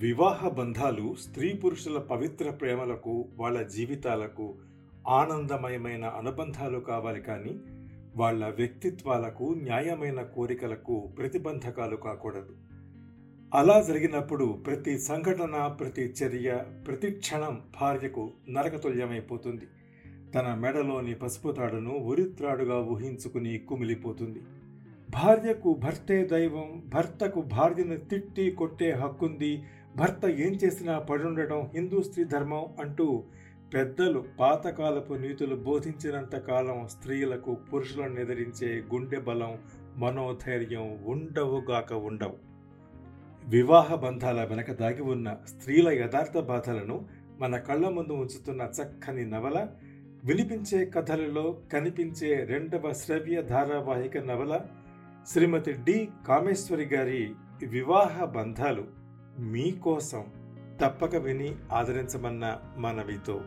వివాహ బంధాలు స్త్రీ పురుషుల పవిత్ర ప్రేమలకు వాళ్ళ జీవితాలకు ఆనందమయమైన అనుబంధాలు కావాలి కానీ వాళ్ళ వ్యక్తిత్వాలకు న్యాయమైన కోరికలకు ప్రతిబంధకాలు కాకూడదు. అలా జరిగినప్పుడు ప్రతి సంఘటన ప్రతి చర్య ప్రతి క్షణం భార్యకు నరకతుల్యమైపోతుంది. తన మెడలోని పసుపు తాడును ఉరిత్రాడుగా ఊహించుకుని కుమిలిపోతుంది. భార్యకు భర్తే దైవం భర్తకు భార్యను తిట్టి కొట్టే హక్కుంది భర్త ఏం చేసినా పడుండటం హిందూ స్త్రీ ధర్మం అంటూ పెద్దలు పాతకాలపు నీతులు బోధించినంత కాలం స్త్రీలకు పురుషులను ఎదిరించే గుండె బలం మనోధైర్యం ఉండవుగాక ఉండవు. వివాహ బంధాల వెనక దాగి ఉన్న స్త్రీల యథార్థ బాధలను మన కళ్ళ ముందు ఉంచుతున్న చక్కని నవల వినిపించే కథలలో కనిపించే రెండవ శ్రవ్య ధారావాహిక నవల శ్రీమతి డి కామేశ్వరి గారి వివాహ బంధాలు. మీకోసం తప్పక విని ఆదరించమన్న మనవితో.